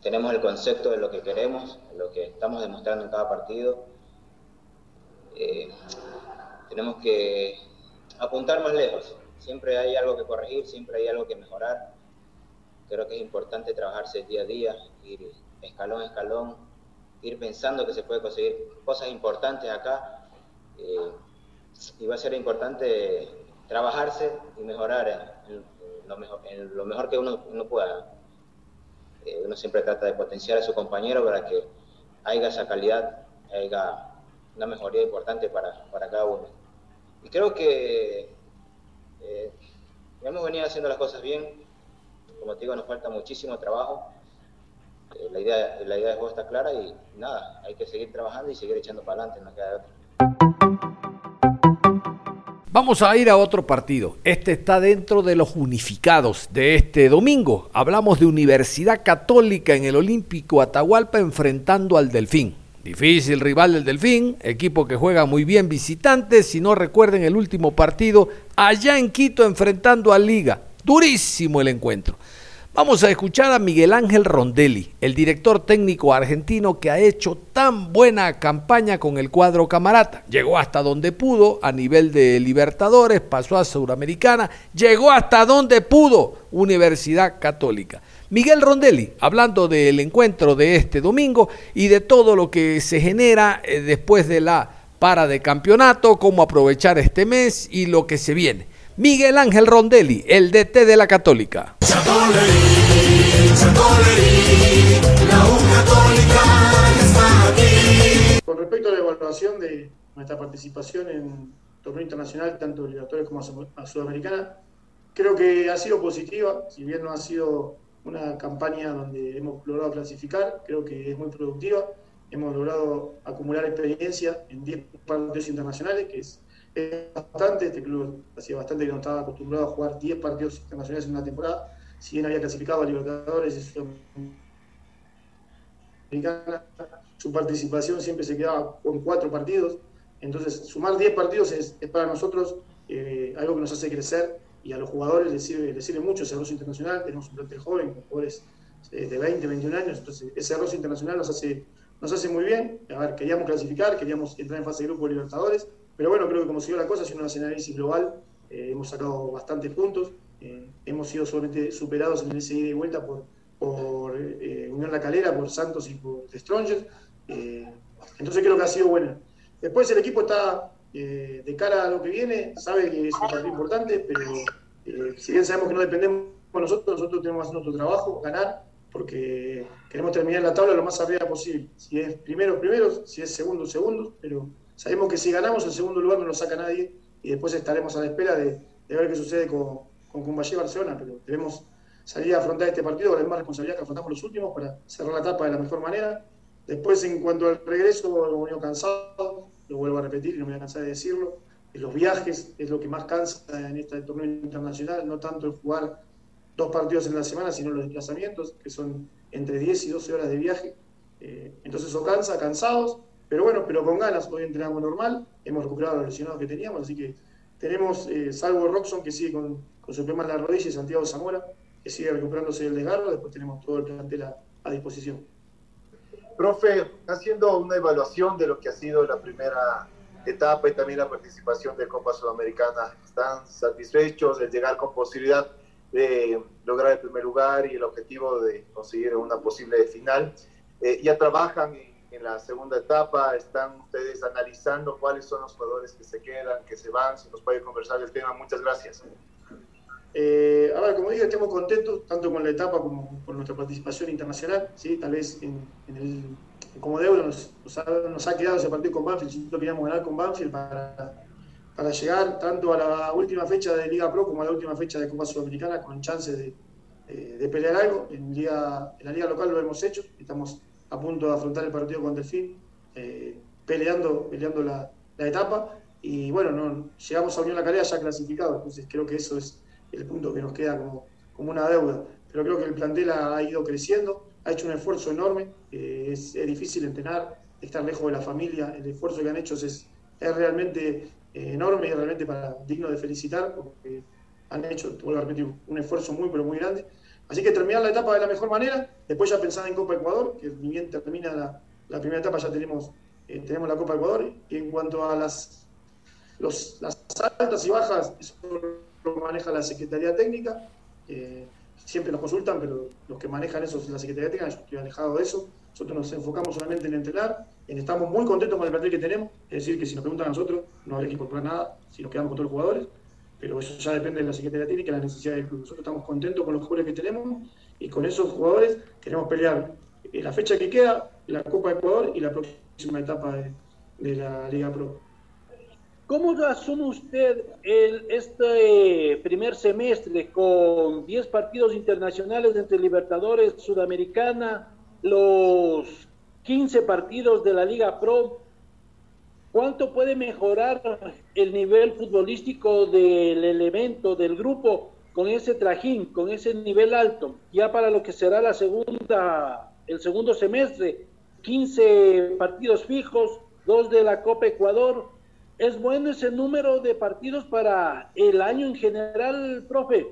tenemos el concepto de lo que queremos, lo que estamos demostrando en cada partido. tenemos que apuntar más lejos, Siempre hay algo que corregir, siempre hay algo que mejorar. Creo que es importante trabajarse día a día, ir escalón a escalón, ir pensando que se puede conseguir cosas importantes acá. Eh, y va a ser importante trabajarse y mejorar en, lo, mejor, en lo, mejor, que uno, uno pueda. Eh, uno siempre trata de potenciar a su compañero para que haya esa calidad, haya una mejoría importante para, para cada uno. Y creo que eh, hemos venido haciendo las cosas bien, como te digo, nos falta muchísimo trabajo. Eh, la, idea, la idea de juego está clara y nada, hay que seguir trabajando y seguir echando para adelante, no queda otra. Vamos a ir a otro partido. Este está dentro de los unificados de este domingo. Hablamos de Universidad Católica en el Olímpico Atahualpa enfrentando al Delfín. Difícil rival del Delfín, equipo que juega muy bien visitantes, si no recuerden el último partido allá en Quito enfrentando a Liga. Durísimo el encuentro. Vamos a escuchar a Miguel Ángel Rondelli, el director técnico argentino que ha hecho tan buena campaña con el cuadro camarata. Llegó hasta donde pudo a nivel de Libertadores, pasó a Suramericana, llegó hasta donde pudo Universidad Católica. Miguel Rondelli, hablando del encuentro de este domingo y de todo lo que se genera eh, después de la para de campeonato, cómo aprovechar este mes y lo que se viene. Miguel Ángel Rondelli, el DT de la Católica. Con respecto a la evaluación de nuestra participación en torneo internacional, tanto Libertadores como Sudamericana, creo que ha sido positiva, si bien no ha sido una campaña donde hemos logrado clasificar, creo que es muy productiva. Hemos logrado acumular experiencia en 10 partidos internacionales, que es, bastante. Este club hacía bastante que no estaba acostumbrado a jugar 10 partidos internacionales en una temporada. Si bien había clasificado a Libertadores su participación siempre se quedaba con 4 partidos. Entonces, sumar 10 partidos es, para nosotros eh, algo que nos hace crecer y a los jugadores les sirve, les sirve mucho ese roce internacional. Tenemos un plantel joven con jugadores eh, de 20, 21 años, entonces ese roce internacional nos hace, nos hace muy bien. A ver, queríamos clasificar, queríamos entrar en fase de grupo de Libertadores, pero bueno, creo que como siguió la cosa, si uno hace análisis global, eh, hemos sacado bastantes puntos. Eh, hemos sido solamente superados en ese ida y vuelta por, por Unión La Calera, por Santos y por The Strongers. entonces creo que ha sido buena. Después el equipo está eh, de cara a lo que viene, sabe que es un partido importante, pero eh, si bien sabemos que no dependemos de nosotros, nosotros tenemos que hacer nuestro trabajo, ganar, porque queremos terminar la tabla lo más arriba posible. Si es primero, primero, si es segundo, segundo, pero sabemos que si ganamos el segundo lugar no lo saca nadie y después estaremos a la espera de, ver qué sucede con, con Barcelona, pero debemos salir a afrontar este partido con la misma responsabilidad que afrontamos los últimos para cerrar la etapa de la mejor manera. Después, en cuanto al regreso, hemos venido cansado, lo vuelvo a repetir y no me voy a cansar de decirlo. los viajes es lo que más cansa en este torneo internacional, no tanto el jugar dos partidos en la semana, sino los desplazamientos, que son entre 10 y 12 horas de viaje. Eh, entonces eso cansa, cansados, pero bueno, pero con ganas. Hoy entrenamos normal, hemos recuperado los lesionados que teníamos, así que tenemos, eh, salvo Roxon, que sigue con, su problema en la rodilla, y Santiago Zamora, que sigue recuperándose del desgarro, después tenemos todo el plantel a disposición. Profe, haciendo una evaluación de lo que ha sido la primera etapa y también la participación de Copa Sudamericana, ¿están satisfechos de llegar con posibilidad de lograr el primer lugar y el objetivo de conseguir una posible final? Eh, ¿Ya trabajan en, la segunda etapa? ¿Están ustedes analizando cuáles son los jugadores que se quedan, que se van? Si nos puede conversar el tema, muchas gracias. Eh, a ver, como dije, estamos contentos tanto con la etapa como con nuestra participación internacional. ¿sí? Tal vez en, el, como deuda nos, nos, ha, quedado ese partido con Banfield. Si no queríamos ganar con Banfield para, para llegar tanto a la última fecha de Liga Pro como a la última fecha de Copa Sudamericana con chances de, de, pelear algo. En, Liga, en la Liga Local lo hemos hecho. Estamos a punto de afrontar el partido con Delfín, eh, peleando, peleando la, la, etapa. Y bueno, no, llegamos a Unión La Calera ya clasificado. Entonces creo que eso es el punto que nos queda como, como una deuda. Pero creo que el plantel ha, ido creciendo, ha hecho un esfuerzo enorme, eh, es, difícil entrenar, estar lejos de la familia, el esfuerzo que han hecho es, es realmente eh, enorme y realmente para, digno de felicitar, porque han hecho, vuelvo a repetir, un esfuerzo muy, pero muy grande. Así que terminar la etapa de la mejor manera, después ya pensar en Copa Ecuador, que ni bien termina la, la primera etapa ya tenemos, eh, tenemos la Copa Ecuador, y en cuanto a las, los, las altas y bajas, eso lo maneja la Secretaría Técnica. siempre nos consultan, pero los que manejan eso es la Secretaría Técnica, yo estoy alejado de eso. Nosotros nos enfocamos solamente en entrenar, en estamos muy contentos con el plantel que tenemos, es decir, que si nos preguntan a nosotros, no hay que incorporar nada si nos quedamos con todos los jugadores, pero eso ya depende de la Secretaría Técnica y la necesidad del club. Nosotros estamos contentos con los jugadores que tenemos y con esos jugadores queremos pelear la fecha que queda, la Copa de Ecuador y la próxima etapa de la Liga Pro. ¿Cómo asume usted el, este primer semestre con 10 partidos internacionales entre Libertadores, Sudamericana, los 15 partidos de la Liga Pro? ¿Cuánto puede mejorar el nivel futbolístico del elemento, del grupo, con ese trajín, con ese nivel alto? Ya para lo que será la segunda, el segundo semestre, 15 partidos fijos, dos de la Copa Ecuador, ¿Es bueno ese número de partidos para el año en general, profe?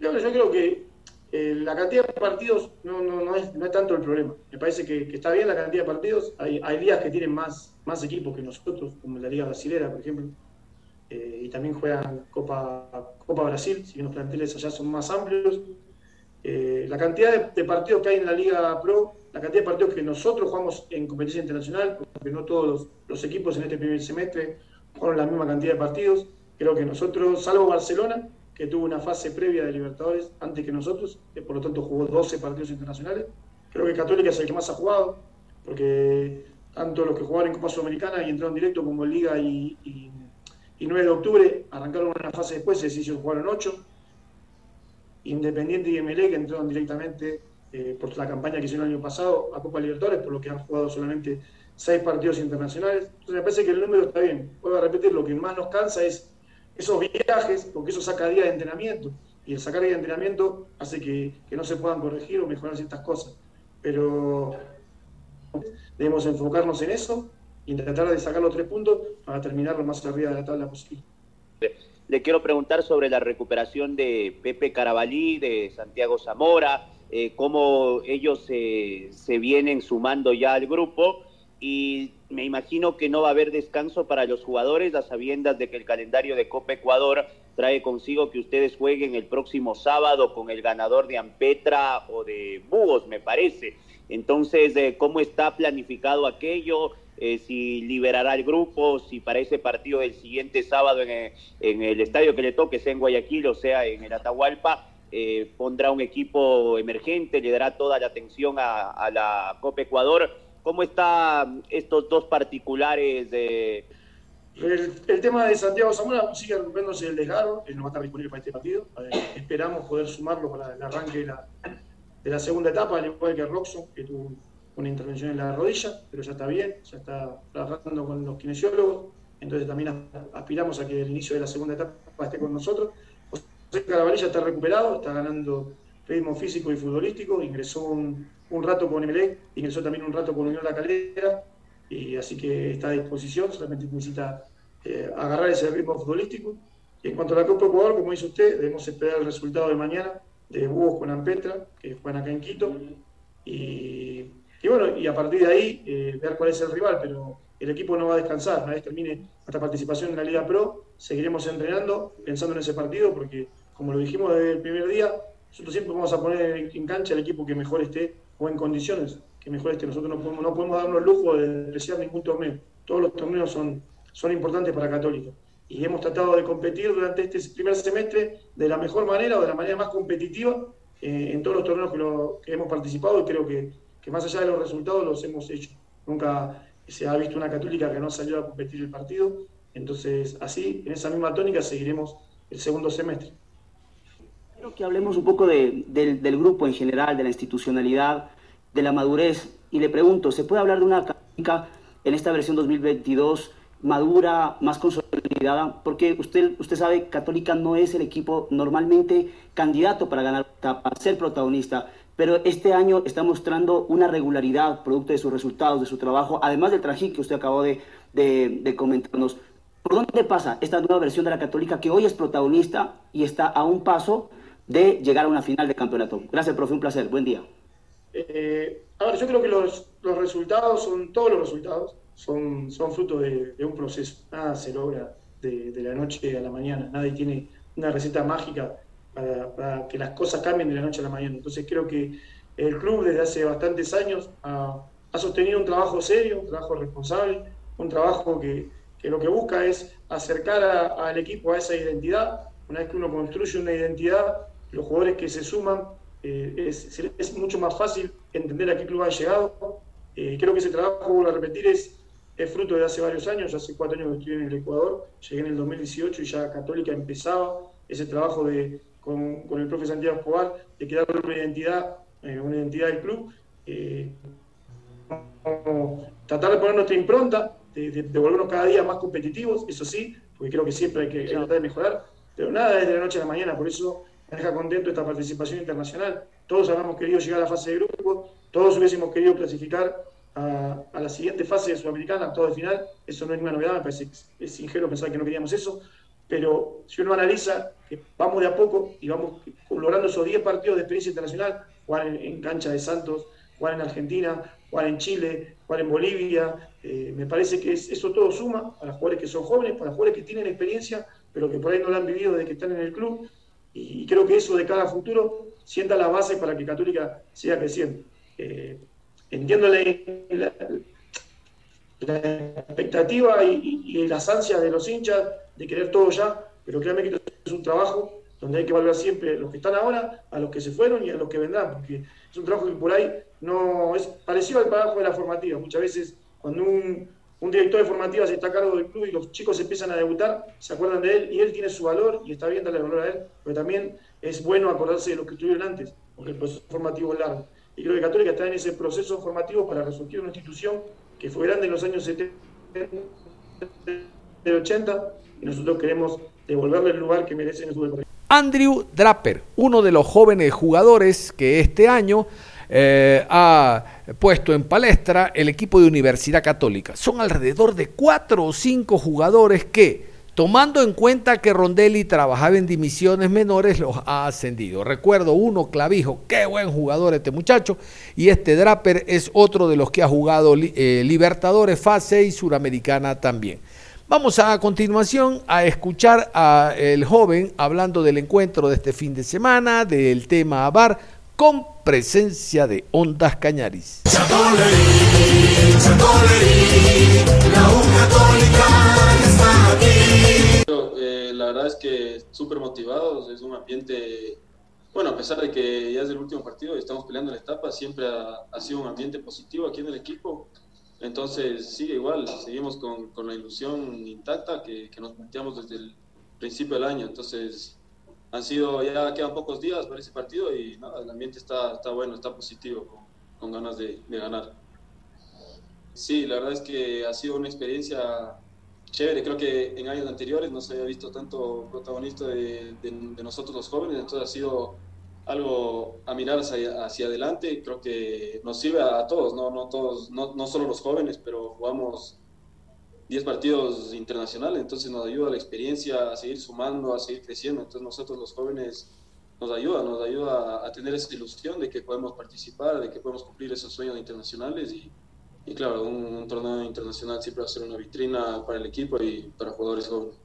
Yo, creo que eh, la cantidad de partidos no, es, tanto el problema. Me parece que, está bien la cantidad de partidos. Hay, hay días que tienen más, más equipos que nosotros, como la Liga Brasilera, por ejemplo. Eh, y también juegan Copa, Copa Brasil, si bien los planteles allá son más amplios. Eh, la cantidad de, partidos que hay en la Liga Pro, la cantidad de partidos que nosotros jugamos en competencia internacional, porque no todos los, equipos en este primer semestre jugaron la misma cantidad de partidos. Creo que nosotros, salvo Barcelona, que tuvo una fase previa de Libertadores antes que nosotros, que por lo tanto jugó 12 partidos internacionales, creo que Católica es el que más ha jugado, porque tanto los que jugaron en Copa Sudamericana y entraron directo como en Liga y, 9 de octubre arrancaron una fase después, se decidió jugaron 8 Independiente y MLE que entraron directamente eh, por la campaña que hicieron el año pasado a Copa Libertadores, por lo que han jugado solamente seis partidos internacionales. Entonces me parece que el número está bien. Puedo repetir, lo que más nos cansa es esos viajes, porque eso saca días de entrenamiento. Y el sacar días de entrenamiento hace que, que no se puedan corregir o mejorar ciertas cosas. Pero debemos enfocarnos en eso y tratar de sacar los tres puntos para terminar lo más arriba de la tabla posible. Le quiero preguntar sobre la recuperación de Pepe Carabalí, de Santiago Zamora, eh, cómo ellos se vienen sumando ya al grupo y me imagino que no va a haber descanso para los jugadores a sabiendas de que el calendario de Copa Ecuador trae consigo que ustedes jueguen el próximo sábado con el ganador de Ampetra o de Búhos, me parece. Entonces, eh, ¿cómo está planificado aquello? Eh, si liberará el grupo, si para ese partido del siguiente sábado en en el, estadio que le toque, sea en Guayaquil o sea en el Atahualpa, eh, pondrá un equipo emergente, le dará toda la atención a, la Copa Ecuador. ¿Cómo están estos dos particulares? De... El, tema de Santiago Zamora sigue recuperándose el desgarro, él no va a estar disponible para este partido. esperamos poder sumarlo para el arranque de la, de la segunda etapa, al igual que Roxo, que tuvo una intervención en la rodilla, pero ya está bien, ya está trabajando con los kinesiólogos. entonces también aspiramos a que el inicio de la segunda etapa esté con nosotros. José Carabalí ya está recuperado, está ganando ritmo físico y futbolístico, ingresó un, rato con Emelec, ingresó también un rato con Unión La Calera, y así que está a disposición, solamente necesita eh, agarrar ese ritmo futbolístico. Y en cuanto a la Copa Ecuador, como dice usted, debemos esperar el resultado de mañana de Búhos con Ampetra, que juegan acá en Quito, y, bueno, y a partir de ahí eh, ver cuál es el rival, pero el equipo no va a descansar, una vez termine nuestra participación en la Liga Pro, seguiremos entrenando, pensando en ese partido, porque como lo dijimos desde el primer día, nosotros siempre vamos a poner en cancha el equipo que mejor esté o en condiciones que mejor esté. Nosotros no podemos, no podemos darnos el lujo de despreciar ningún torneo. Todos los torneos son, son importantes para Católica. Y hemos tratado de competir durante este primer semestre de la mejor manera o de la manera más competitiva eh, en todos los torneos que, hemos participado y creo que, que más allá de los resultados los hemos hecho. Nunca se ha visto una católica que no salió a competir el partido. Entonces, así, en esa misma tónica, seguiremos el segundo semestre que hablemos un poco del, grupo en general, de la institucionalidad, de la madurez. Y le pregunto, ¿se puede hablar de una Católica en esta versión 2022 madura, más consolidada? Porque usted, usted sabe, Católica no es el equipo normalmente candidato para ganar, para ser protagonista. Pero este año está mostrando una regularidad producto de sus resultados, de su trabajo, además del trajín que usted acabó de, de, de comentarnos. ¿Por dónde pasa esta nueva versión de la Católica que hoy es protagonista y está a un paso de llegar a una final de campeonato. Gracias, profe, un placer. Buen día. Eh, a ver, yo creo que los, los, resultados son, todos los resultados son, son fruto de, un proceso. Nada se logra de, de, la noche a la mañana. Nadie tiene una receta mágica para, para, que las cosas cambien de la noche a la mañana. Entonces creo que el club desde hace bastantes años ha, ha sostenido un trabajo serio, un trabajo responsable, un trabajo que, que lo que busca es acercar al equipo a esa identidad. Una vez que uno construye una identidad, los jugadores que se suman, eh, es, es, mucho más fácil entender a qué club han llegado. Eh, creo que ese trabajo, vuelvo a repetir, es, es fruto de hace varios años, hace cuatro años que estoy en el Ecuador, llegué en el 2018 y ya Católica empezaba ese trabajo de, con, con el profe Santiago Escobar de crear una identidad, eh, una identidad del club. tratar de poner nuestra impronta, de, de, volvernos cada día más competitivos, eso sí, porque creo que siempre hay que, hay que tratar de mejorar, pero nada desde la noche a la mañana, por eso deja contento esta participación internacional. Todos habíamos querido llegar a la fase de grupo, todos hubiésemos querido clasificar a, la siguiente fase de Sudamericana, todo el final. Eso no es ninguna novedad, me parece que es ingenuo pensar que no queríamos eso. Pero si uno analiza que vamos de a poco y vamos logrando esos 10 partidos de experiencia internacional, jugar en, cancha de Santos, jugar en Argentina, jugar en Chile, jugar en Bolivia, eh, me parece que eso todo suma para los jugadores que son jóvenes, para los jugadores que tienen experiencia, pero que por ahí no lo han vivido desde que están en el club y creo que eso de cara a futuro sienta la base para que Católica siga creciendo. Eh, entiendo la, expectativa y, las ansias de los hinchas de querer todo ya, pero créanme que es un trabajo donde hay que valorar siempre los que están ahora, a los que se fueron y a los que vendrán, porque es un trabajo que por ahí no es parecido al trabajo de la formativa. Muchas veces cuando un, un director de formativas está a cargo del club y los chicos empiezan a debutar, se acuerdan de él y él tiene su valor y está bien darle valor a él, pero también es bueno acordarse de lo que estuvieron antes, porque el proceso formativo es largo. Y creo que Católica está en ese proceso formativo para resurgir una institución que fue grande en los años 70, del 80 y nosotros queremos devolverle el lugar que merece en su deporte. Andrew Draper, uno de los jóvenes jugadores que este año eh, ha puesto en palestra el equipo de Universidad Católica. Son alrededor de cuatro o cinco jugadores que, tomando en cuenta que Rondelli trabajaba en divisiones menores, los ha ascendido. Recuerdo uno, Clavijo, qué buen jugador este muchacho, y este Draper es otro de los que ha jugado eh, Libertadores, fase y Suramericana también. Vamos a, a continuación a escuchar al joven hablando del encuentro de este fin de semana, del tema ABAR, con presencia de Ondas Cañaris. Eh, la verdad es que súper motivados, es un ambiente, bueno, a pesar de que ya es el último partido y estamos peleando la etapa, siempre ha, sido un ambiente positivo aquí en el equipo. Entonces sigue igual, seguimos con, con la ilusión intacta que, que nos planteamos desde el principio del año. Entonces han sido, ya quedan pocos días para ese partido y nada, el ambiente está, está bueno, está positivo, con, con ganas de, de, ganar. Sí, la verdad es que ha sido una experiencia chévere. Creo que en años anteriores no se había visto tanto protagonista de, nosotros los jóvenes, entonces ha sido algo a mirar hacia, hacia, adelante. Creo que nos sirve a, todos, no, no, todos no, no solo los jóvenes, pero jugamos 10 partidos internacionales, entonces nos ayuda la experiencia a seguir sumando, a seguir creciendo. Entonces nosotros los jóvenes nos ayuda, nos ayuda a, tener esa ilusión de que podemos participar, de que podemos cumplir esos sueños internacionales y, claro, un, torneo internacional siempre va a ser una vitrina para el equipo y para jugadores jóvenes.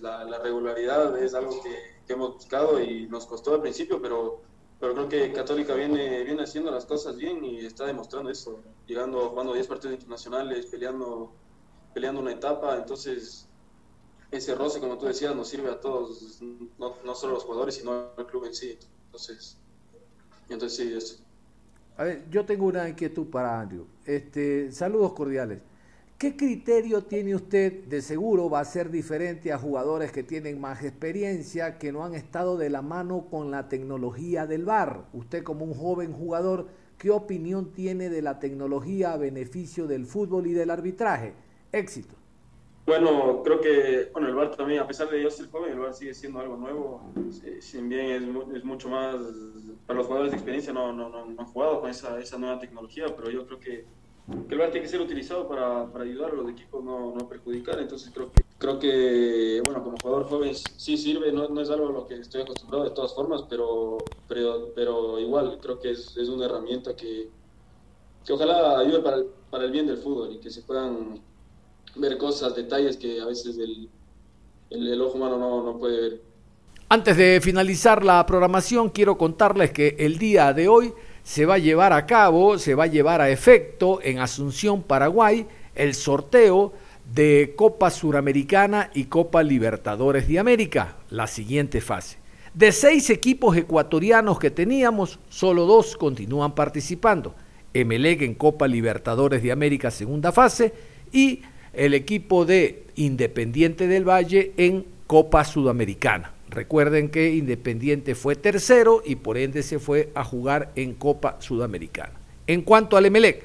La, la regularidad es algo que, que, hemos buscado y nos costó al principio, pero, pero creo que Católica viene, viene haciendo las cosas bien y está demostrando eso, llegando, jugando 10 partidos internacionales, peleando, peleando una etapa, entonces ese roce, como tú decías, nos sirve a todos, no, solo a los jugadores, sino al club en sí. Entonces, entonces sí, eso. A ver, yo tengo una inquietud para Andrew. Este, saludos cordiales. ¿Qué criterio tiene usted? De seguro va a ser diferente a jugadores que tienen más experiencia, que no han estado de la mano con la tecnología del VAR. Usted como un joven jugador, ¿qué opinión tiene de la tecnología a beneficio del fútbol y del arbitraje? Éxito. Bueno, creo que bueno, el VAR también, a pesar de yo ser joven, el VAR sigue siendo algo nuevo. Si bien es, mucho más, para los jugadores de experiencia no, no, no, han jugado con esa, esa, nueva tecnología, pero yo creo que, que, el VAR tiene que ser utilizado para, para ayudar a los equipos, no, no perjudicar. Entonces creo que, creo que, bueno, como jugador joven sí sirve, no, no es algo a lo que estoy acostumbrado de todas formas, pero, pero, pero igual creo que es, es una herramienta que, que ojalá ayude para el, para el bien del fútbol y que se puedan ver cosas, detalles que a veces el, ojo humano no, no puede ver. Antes de finalizar la programación, quiero contarles que el día de hoy se va a llevar a cabo, se va a llevar a efecto en Asunción, Paraguay, el sorteo de Copa Suramericana y Copa Libertadores de América, la siguiente fase. De seis equipos ecuatorianos que teníamos, solo dos continúan participando. Emelec en Copa Libertadores de América, segunda fase, y el equipo de Independiente del Valle en Copa Sudamericana. Recuerden que Independiente fue tercero y por ende se fue a jugar en Copa Sudamericana. En cuanto al Emelec,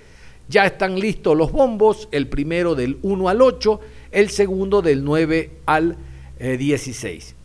ya están listos los bombos, el primero del 1 al 8, el segundo del 9 al 16. Eh,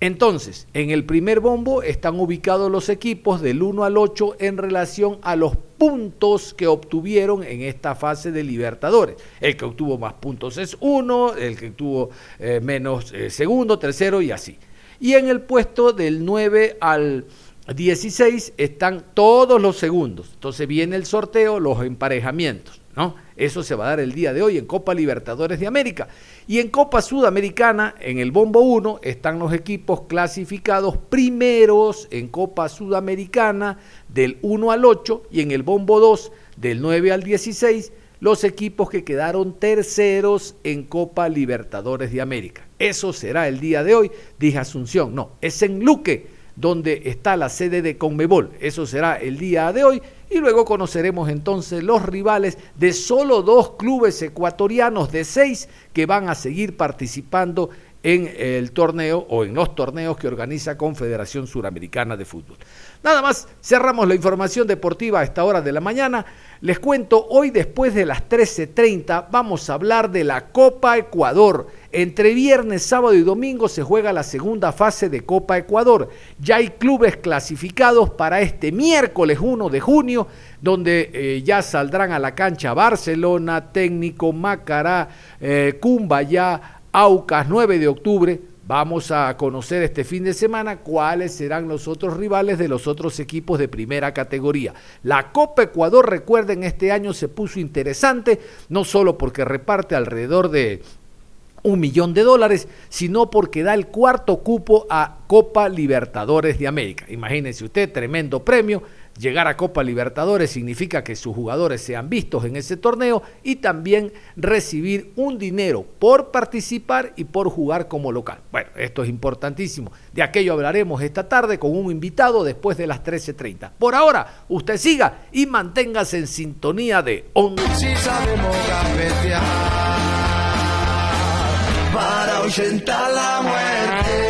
Entonces, en el primer bombo están ubicados los equipos del 1 al 8 en relación a los puntos que obtuvieron en esta fase de Libertadores. El que obtuvo más puntos es uno, el que obtuvo eh, menos eh, segundo, tercero y así. Y en el puesto del 9 al 16 están todos los segundos. Entonces viene el sorteo, los emparejamientos. ¿no? Eso se va a dar el día de hoy en Copa Libertadores de América. Y en Copa Sudamericana, en el Bombo 1, están los equipos clasificados primeros en Copa Sudamericana del 1 al 8 y en el Bombo 2 del 9 al 16 los equipos que quedaron terceros en Copa Libertadores de América. Eso será el día de hoy, dije Asunción, no, es en Luque donde está la sede de Conmebol. Eso será el día de hoy y luego conoceremos entonces los rivales de solo dos clubes ecuatorianos de seis que van a seguir participando en el torneo o en los torneos que organiza Confederación Suramericana de Fútbol. Nada más, cerramos la información deportiva a esta hora de la mañana. Les cuento, hoy después de las 13.30 vamos a hablar de la Copa Ecuador. Entre viernes, sábado y domingo se juega la segunda fase de Copa Ecuador. Ya hay clubes clasificados para este miércoles 1 de junio, donde eh, ya saldrán a la cancha Barcelona, Técnico, Macará, eh, Cumbayá, Aucas, 9 de octubre. Vamos a conocer este fin de semana cuáles serán los otros rivales de los otros equipos de primera categoría. La Copa Ecuador, recuerden, este año se puso interesante, no solo porque reparte alrededor de un millón de dólares, sino porque da el cuarto cupo a Copa Libertadores de América. Imagínense usted, tremendo premio Llegar a Copa Libertadores significa que sus jugadores sean vistos en ese torneo y también recibir un dinero por participar y por jugar como local. Bueno, esto es importantísimo. De aquello hablaremos esta tarde con un invitado después de las 13.30. Por ahora, usted siga y manténgase en sintonía de muerte.